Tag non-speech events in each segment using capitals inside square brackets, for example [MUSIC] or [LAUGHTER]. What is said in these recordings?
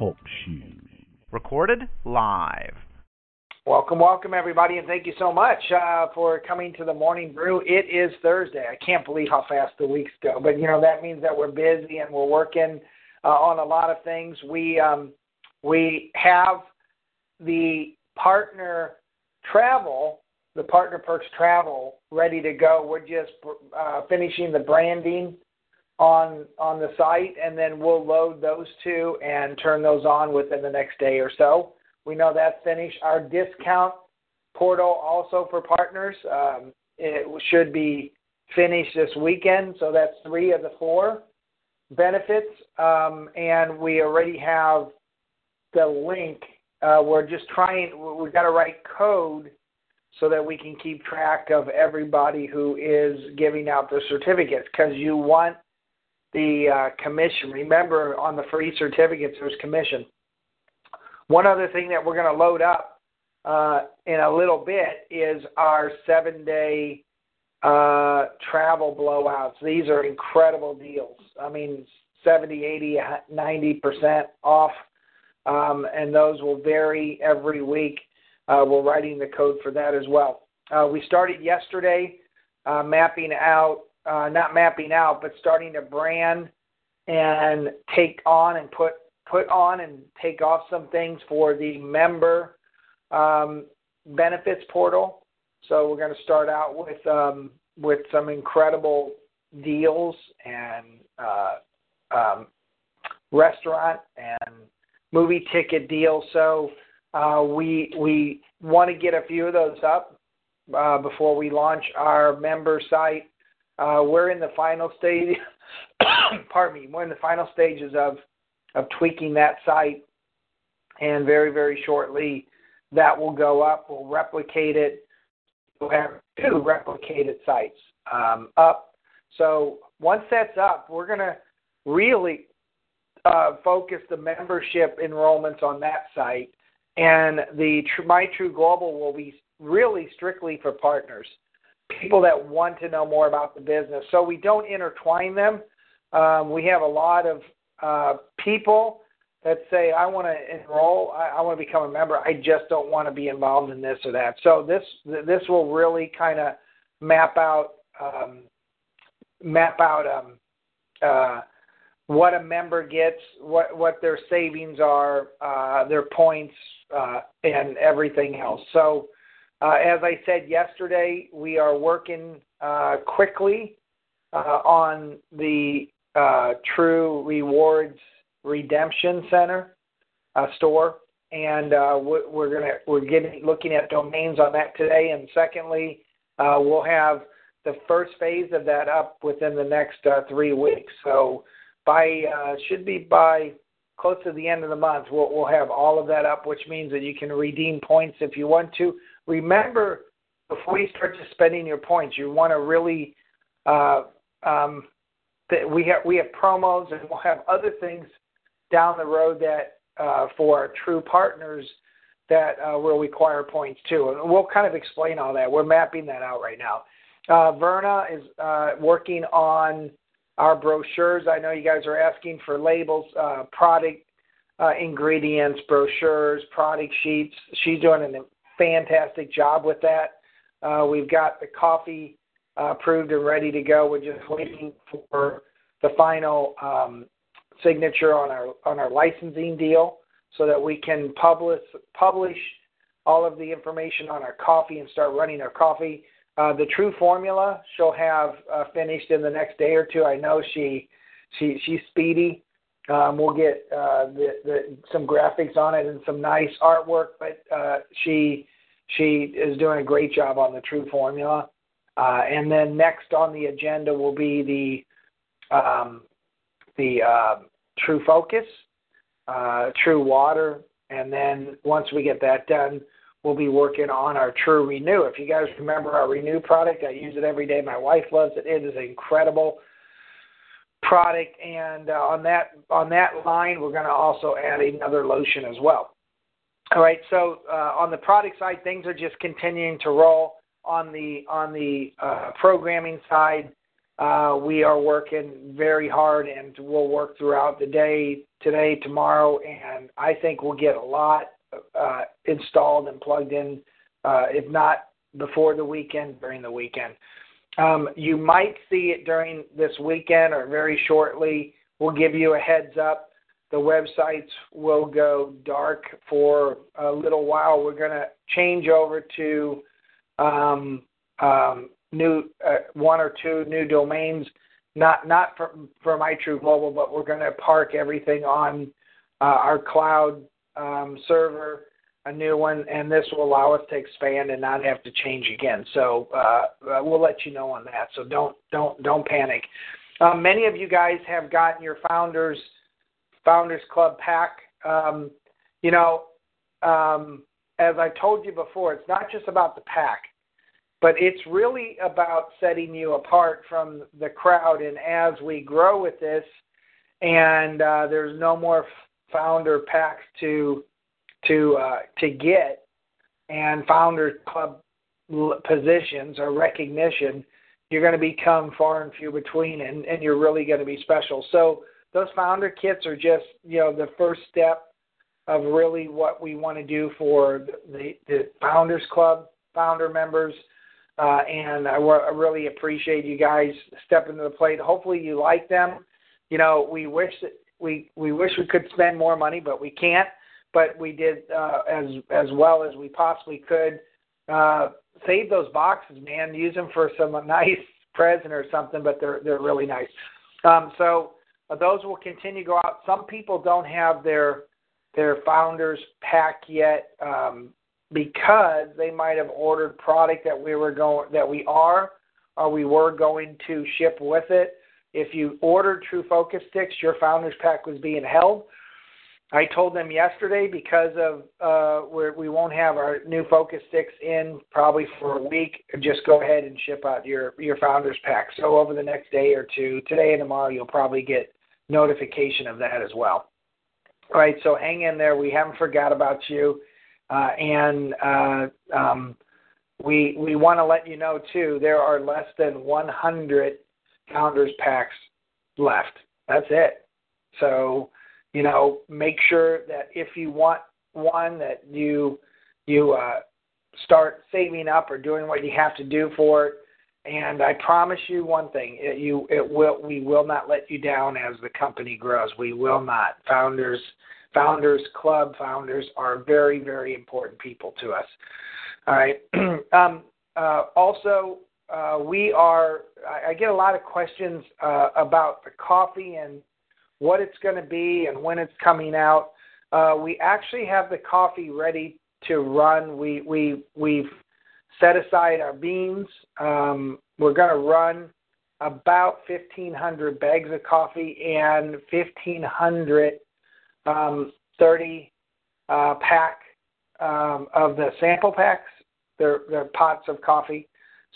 Talk shoes. Recorded live. Welcome, welcome, everybody, and thank you so much uh, for coming to the Morning Brew. It is Thursday. I can't believe how fast the weeks go, but you know that means that we're busy and we're working uh, on a lot of things. We um, we have the partner travel, the partner perks travel, ready to go. We're just uh, finishing the branding on on the site, and then we'll load those two and turn those on within the next day or so. We know that's finished. Our discount portal also for partners um, it should be finished this weekend. So that's three of the four benefits, um, and we already have the link. Uh, we're just trying. We've got to write code so that we can keep track of everybody who is giving out the certificates because you want the uh, commission. Remember, on the free certificates, there's commission. One other thing that we're going to load up uh, in a little bit is our seven day uh, travel blowouts. These are incredible deals. I mean, 70, 80, 90% off, um, and those will vary every week. Uh, we're writing the code for that as well. Uh, we started yesterday uh, mapping out, uh, not mapping out, but starting to brand and take on and put put on and take off some things for the member um, benefits portal. So we're going to start out with um, with some incredible deals and uh, um, restaurant and movie ticket deals. So uh, we we want to get a few of those up uh, before we launch our member site. Uh, we're in the final stage. [COUGHS] pardon me. We're in the final stages of of tweaking that site, and very very shortly that will go up. We'll replicate it. We'll have two replicated sites um, up. So once that's up, we're going to really uh, focus the membership enrollments on that site, and the My True Global will be really strictly for partners, people that want to know more about the business. So we don't intertwine them. Um, we have a lot of uh, people that say, I want to enroll, I, I want to become a member, I just don't want to be involved in this or that. So this this will really kind of map out um, map out um, uh, what a member gets, what what their savings are, uh, their points, uh, and everything else. So, uh, as I said yesterday, we are working uh, quickly uh, on the uh, True Rewards Redemption Center uh, store, and we're gonna we're getting looking at domains on that today. And secondly, we'll have the first phase of that up within the next three weeks. So by should be by close to the end of the month, we'll, we'll have all of that up, which means that you can redeem points if you want to. Remember, before you start spending your points, you want to really uh, um, that we have we have promos and we'll have other things down the road that uh, for our true partners that uh, will require points too. And we'll kind of explain all that. We're mapping that out right now. Uh, Verna is uh, working on our brochures. I know you guys are asking for labels, uh, product uh, ingredients, brochures, product sheets. She's doing a fantastic job with that. Uh, we've got the coffee uh, approved and ready to go. We're just waiting for the final um, signature on our on our licensing deal so that we can publish publish all of the information on our coffee and start running our coffee. Uh, the true formula she'll have uh, finished in the next day or two. I know she she she's speedy. Um, we'll get uh, the, the, some graphics on it and some nice artwork, but uh, she she is doing a great job on the true formula. Uh, and then next on the agenda will be the um, the uh, True Focus, uh, True Water, and then once we get that done, we'll be working on our True Renew. If you guys remember our Renew product, I use it every day. My wife loves it. It is an incredible product, and uh, on that on that line, we're going to also add another lotion as well. All right, so uh, on the product side, things are just continuing to roll. On the on the uh, programming side, uh, we are working very hard, and we'll work throughout the day today, tomorrow, and I think we'll get a lot installed and plugged in, if not before the weekend, during the weekend. Um, you might see it during this weekend or very shortly. We'll give you a heads up. The websites will go dark for a little while. We're going to change over to um, um, new uh, one or two new domains, not not for for MyTrue Global, but we're going to park everything on uh, our cloud um, server a new one, and this will allow us to expand and not have to change again. So uh, uh, we'll let you know on that. So don't don't don't panic. Um, many of you guys have gotten your founders founders club pack. Um, you know, um, as I told you before, it's not just about the pack, but it's really about setting you apart from the crowd. And as we grow with this, and uh, there's no more founder packs to to uh, to get and founder club positions or recognition, you're going to become far and few between, and, and you're really going to be special. So those founder kits are just you know the first step of really what we want to do for the, the founders club founder members. Uh, and I, w- I really appreciate you guys stepping to the plate. Hopefully, you like them. You know, we wish that we we wish we could spend more money, but we can't but we did uh, as as well as we possibly could. Uh, save those boxes, man. Use them for some nice [LAUGHS] present or something, but they're they're really nice. Um, so those will continue to go out. Some people don't have their their founders pack yet um, because they might have ordered product that we were going that we are or we were going to ship with it. If you ordered True Focus sticks, your founders pack was being held. I told them yesterday because of uh, where we won't have our new Focus sticks in probably for a week. Just go ahead and ship out your your founders pack. So over the next day or two, today and tomorrow, you'll probably get notification of that as well. All right, so hang in there. We haven't forgot about you, uh, and uh, um, we we want to let you know too. There are less than 100 founders packs left. That's it. So you know, make sure that if you want one that you you uh, start saving up or doing what you have to do for it. And I promise you one thing: it, you it will we will not let you down as the company grows. We will not. Founders, founders, club founders are very very important people to us. All right. [CLEARS THROAT] um, uh, also, uh, we are. I, I get a lot of questions uh, about the coffee and what it's going to be, and when it's coming out. Uh, we actually have the coffee ready to run. We we we've set aside our beans. Um, we're going to run about 1,500 bags of coffee and 1,500 um, 30 uh, pack um, of the sample packs. They're, they're pots of coffee.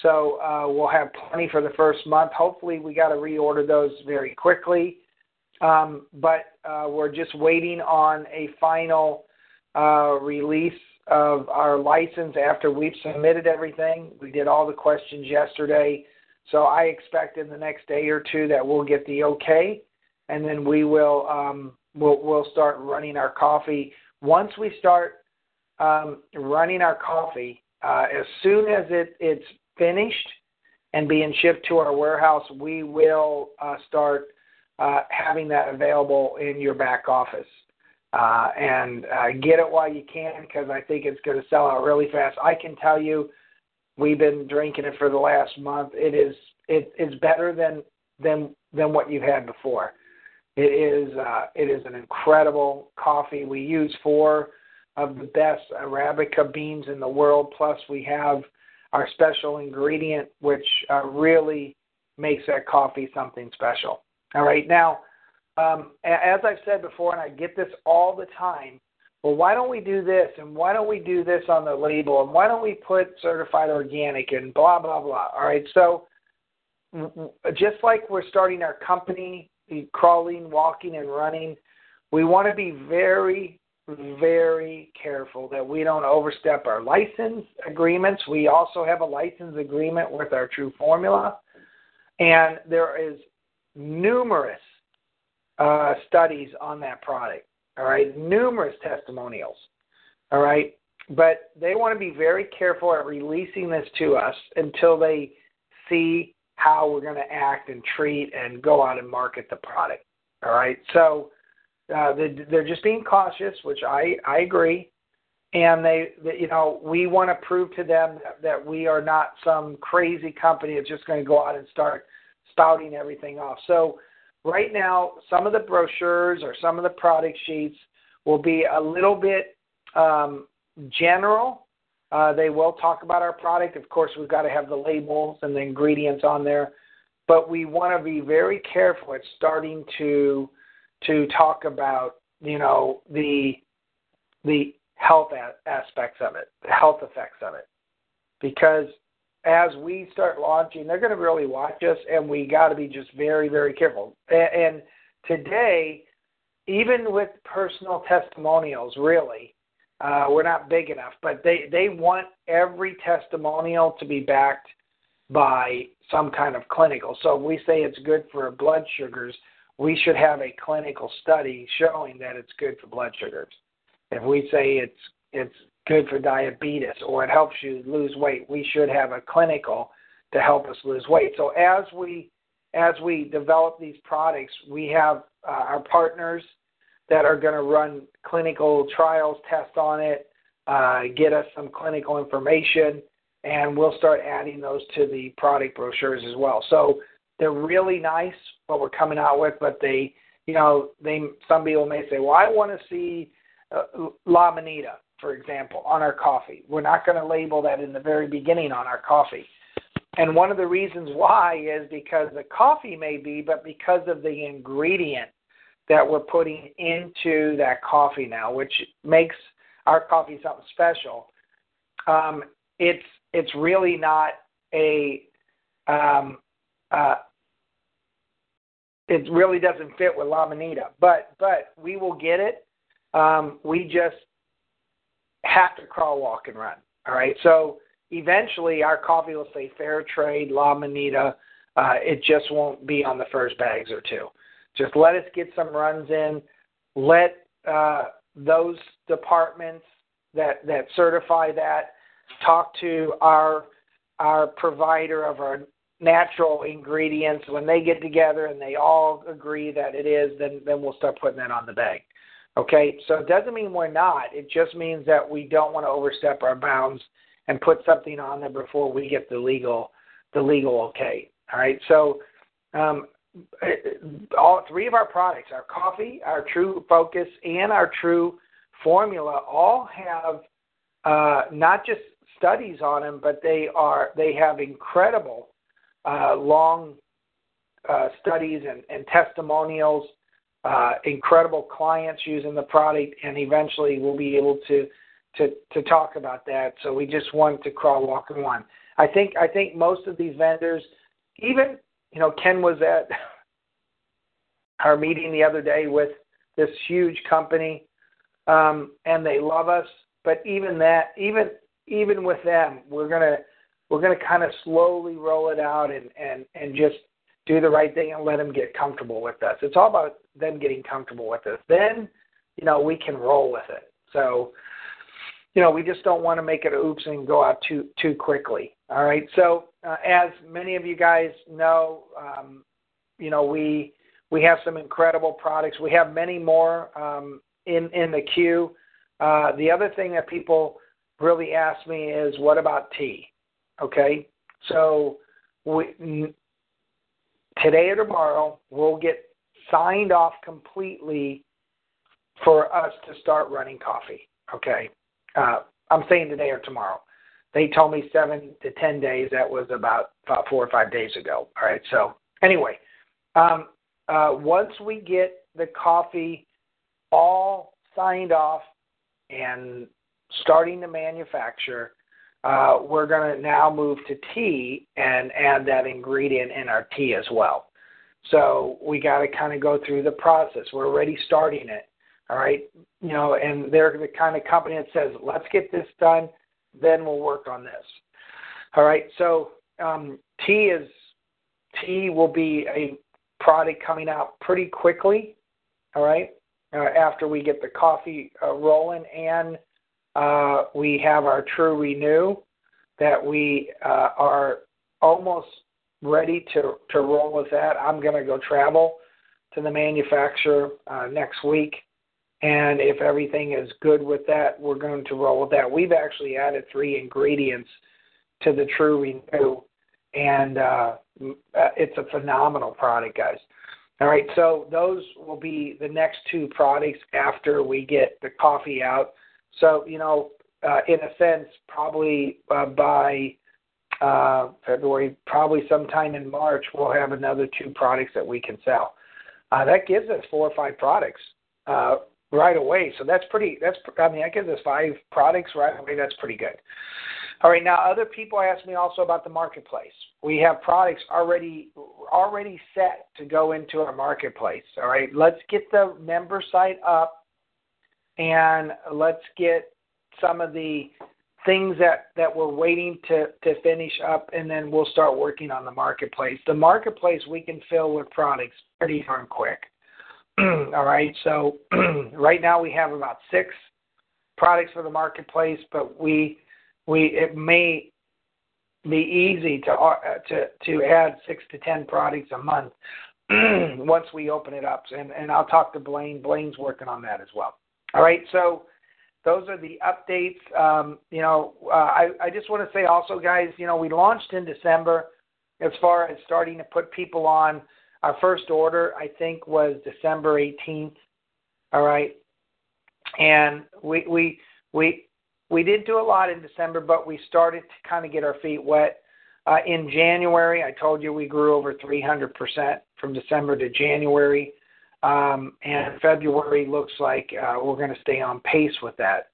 So uh, we'll have plenty for the first month. Hopefully, we got to reorder those very quickly. Um, but uh, we're just waiting on a final uh, release of our license after we've submitted everything. We did all the questions yesterday. So I expect in the next day or two that we'll get the okay, and then we will um, we'll, we'll start running our coffee. Once we start um, running our coffee, uh, as soon as it, it's finished and being shipped to our warehouse, we will uh, start uh, having that available in your back office. Uh, and uh, get it while you can because I think it's going to sell out really fast. I can tell you, we've been drinking it for the last month. It is it is better than than than what you've had before. It is uh, it is an incredible coffee. We use four of the best arabica beans in the world. Plus, we have our special ingredient, which uh, really makes that coffee something special. All right. Now, um, as I've said before, and I get this all the time, well, why don't we do this and why don't we do this on the label and why don't we put certified organic and blah blah blah. All right. So, just like we're starting our company, crawling, walking, and running, we want to be very very careful that we don't overstep our license agreements. We also have a license agreement with our True Formula, and there is numerous uh, studies on that product. All right, numerous testimonials. All right, but they want to be very careful at releasing this to us until they see how we're going to act and treat and go out and market the product. All right, so uh, they're, they're just being cautious, which I I agree, and they, they you know we want to prove to them that, that we are not some crazy company that's just going to go out and start spouting everything off. So right now, some of the brochures or some of the product sheets will be a little bit um, general. Uh, they will talk about our product. Of course, we've got to have the labels and the ingredients on there, but we want to be very careful at starting to to talk about you know the the health a- aspects of it, the health effects of it, because as we start launching, they're going to really watch us, and we got to be just very very careful. And, and today, even with personal testimonials, really. Uh, we're not big enough, but they, they want every testimonial to be backed by some kind of clinical. So if we say it's good for blood sugars, we should have a clinical study showing that it's good for blood sugars. If we say it's it's good for diabetes or it helps you lose weight, we should have a clinical to help us lose weight. So as we as we develop these products, we have uh, our partners that are going to run clinical trials, test on it, uh, get us some clinical information, and we'll start adding those to the product brochures as well. So they're really nice what we're coming out with, but they, you know, they some people may say, well, I want to see uh, La Manita, for example, on our coffee. We're not going to label that in the very beginning on our coffee. And one of the reasons why is because the coffee may be, but because of the ingredient that we're putting into that coffee now, which makes our coffee something special. Um, it's it's really not a um, uh, it really doesn't fit with La Manita, but but we will get it. Um, we just have to crawl, walk, and run. All right. So eventually, our coffee will say Fair Trade, La Manita. Uh, it just won't be on the first bags or two. Just let us get some runs in. Let uh, those departments that that certify that talk to our our provider of our natural ingredients, when they get together and they all agree that it is, then then we'll start putting that on the bag. Okay, so it doesn't mean we're not. It just means that we don't want to overstep our bounds and put something on there before we get the legal the legal okay. All right, so um, all three of our products, our coffee, our True Focus, and our True Formula, all have uh, not just studies on them, but they are they have incredible uh, long uh, studies and, and testimonials, uh, incredible clients using the product, and eventually we'll be able to to to talk about that. So we just want to crawl, walk, and run. I think I think most of these vendors, even you know, Ken was at [LAUGHS] our meeting the other day with this huge company, um, and they love us. But even that, even even with them, we're gonna we're to kind of slowly roll it out and, and, and just do the right thing and let them get comfortable with us. It's all about them getting comfortable with us. Then, you know, we can roll with it. So, you know, we just don't want to make it oops and go out too too quickly. All right. So, uh, as many of you guys know, um, you know, we we have some incredible products. We have many more um, in in the queue. Uh, the other thing that people really ask me is, what about tea? Okay, so we, today or tomorrow we'll get signed off completely for us to start running coffee. Okay, uh, I'm saying today or tomorrow. They told me seven to ten days. That was about four or five days ago. All right. So anyway, um, uh, once we get the coffee all signed off and starting to manufacture, uh, we're going to now move to tea and add that ingredient in our tea as well. So we got to kind of go through the process. We're already starting it. All right. You know, and they're the kind of company that says, let's get this done, then we'll work on this. All right. So um, tea is tea will be a product coming out pretty quickly. All right. Uh, after we get the coffee uh, rolling and uh, we have our True Renew that we uh, are almost ready to, to roll with that. I'm going to go travel to the manufacturer uh, next week. And if everything is good with that, we're going to roll with that. We've actually added three ingredients to the True Renew, and uh, uh it's a phenomenal product, guys. All right, so those will be the next two products after we get the coffee out. So, you know, uh, in a sense, probably uh, by uh, February, probably sometime in March, we'll have another two products that we can sell. Uh, that gives us four or five products uh, right away. So that's pretty. That's I mean, that gives us five products right away. That's pretty good. All right. Now, other people ask me also about the marketplace. We have products already already set to go into our marketplace. All right. Let's get the member site up, and let's get some of the things that that we're waiting to to finish up and then we'll start working on the marketplace. The marketplace we can fill with products pretty darn quick. [CLEARS THROAT] All right so [CLEARS THROAT] right now we have about six products for the marketplace but we we it may be easy to uh, to to add six to ten products a month [CLEARS THROAT] once we open it up. And and I'll talk to Blaine. Blaine's working on that as well. All right so those are the updates. Um, you know, uh, I, I just want to say also, guys, you know, we launched in December as far as starting to put people on. Our first order, I think, was December 18th. All right, and we we we we did do a lot in December, but we started to kind of get our feet wet. Uh, in January, I told you we grew over 300% from December to January. Um, and February looks like uh, we're going to stay on pace with that.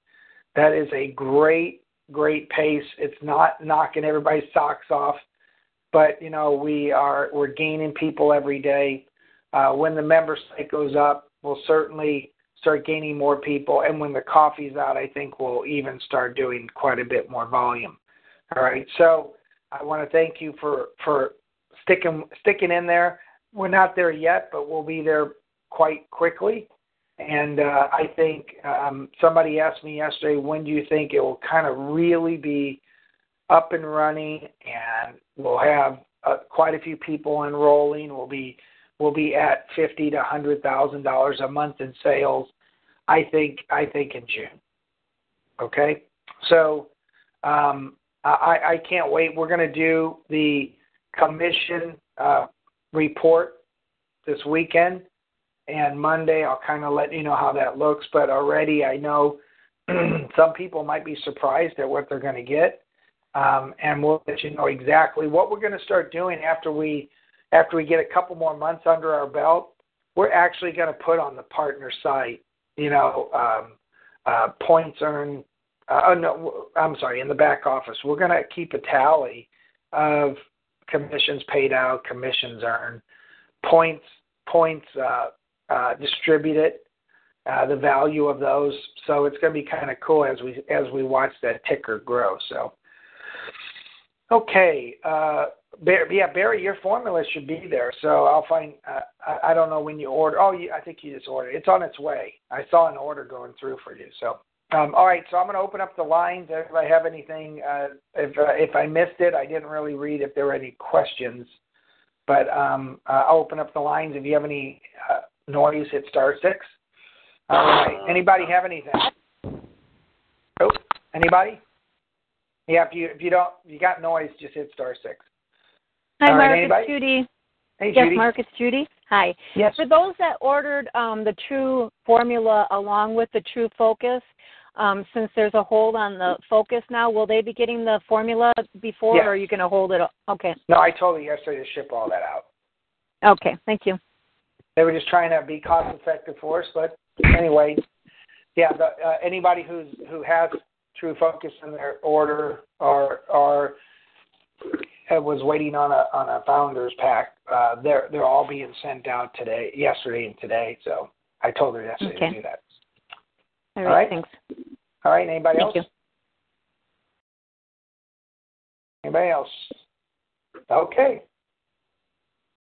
That is a great, great pace. It's not knocking everybody's socks off, but you know we are we're gaining people every day. Uh, when the member site goes up, we'll certainly start gaining more people, and when the coffee's out, I think we'll even start doing quite a bit more volume. All right, so I want to thank you for for sticking sticking in there. We're not there yet, but we'll be there quite quickly. And uh, I think um, somebody asked me yesterday, when do you think it will kind of really be up and running, and we'll have uh, quite a few people enrolling. We'll be we'll be at fifty to hundred thousand dollars a month in sales. I think I think in June. Okay, so um, I, I can't wait. We're going to do the commission uh, report this weekend and Monday I'll kind of let you know how that looks. But already I know [CLEARS THROAT] some people might be surprised at what they're going to get, um, and we'll let you know exactly what we're going to start doing after we after we get a couple more months under our belt. We're actually going to put on the partner site, you know, um, uh, points earned. Uh, oh no, I'm sorry, in the back office, we're going to keep a tally of commissions paid out, commissions earned, points points uh, uh, distribute it, uh, the value of those. So it's going to be kind of cool as we as we watch that ticker grow. So, okay, uh, Barry, yeah, Barry, your formula should be there. So I'll find. Uh, I, I don't know when you order. Oh, you, I think you just ordered. It's on its way. I saw an order going through for you. So. Um, all right, so I'm going to open up the lines. If I have anything, uh, if uh, if I missed it, I didn't really read if there were any questions, but um, uh, I'll open up the lines. If you have any uh, noise, hit star six. All right. Anybody have anything? Oh, anybody? Yeah, if you if you don't if you got noise, just hit star six. Hi, All Mark. right, it's Judy. Hey, yes, Judy. Mark, it's Judy. Hi. Yes. For those that ordered um, the True formula along with the True Focus, um, since there's a hold on the Focus now, will they be getting the formula before, Yes. or are you going to hold it? Okay. No, I told you yesterday to ship all that out. Okay. Thank you. They were just trying to be cost effective for us. But anyway, yeah, the, uh, anybody who's who has True Focus in their order or or was waiting on a on a founders pack, uh, they're they're all being sent out today, yesterday and today. So I told her yesterday okay. to do that. All right, all right. thanks. All right, anybody Thank else? You. Anybody else? Okay.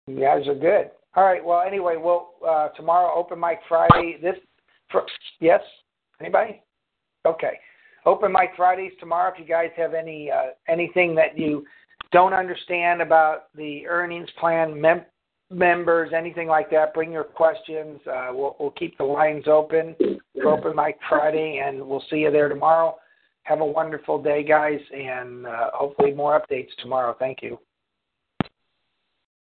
You guys are good. All right. Well, anyway, we'll uh, tomorrow open mic Friday. This, yes. Anybody? Okay. Open mic Fridays tomorrow. If you guys have any uh, anything that you don't understand about the earnings plan, mem- members, anything like that, bring your questions. Uh, we'll, we'll keep the lines open for open mic Friday, and we'll see you there tomorrow. Have a wonderful day, guys, and uh, hopefully more updates tomorrow. Thank you.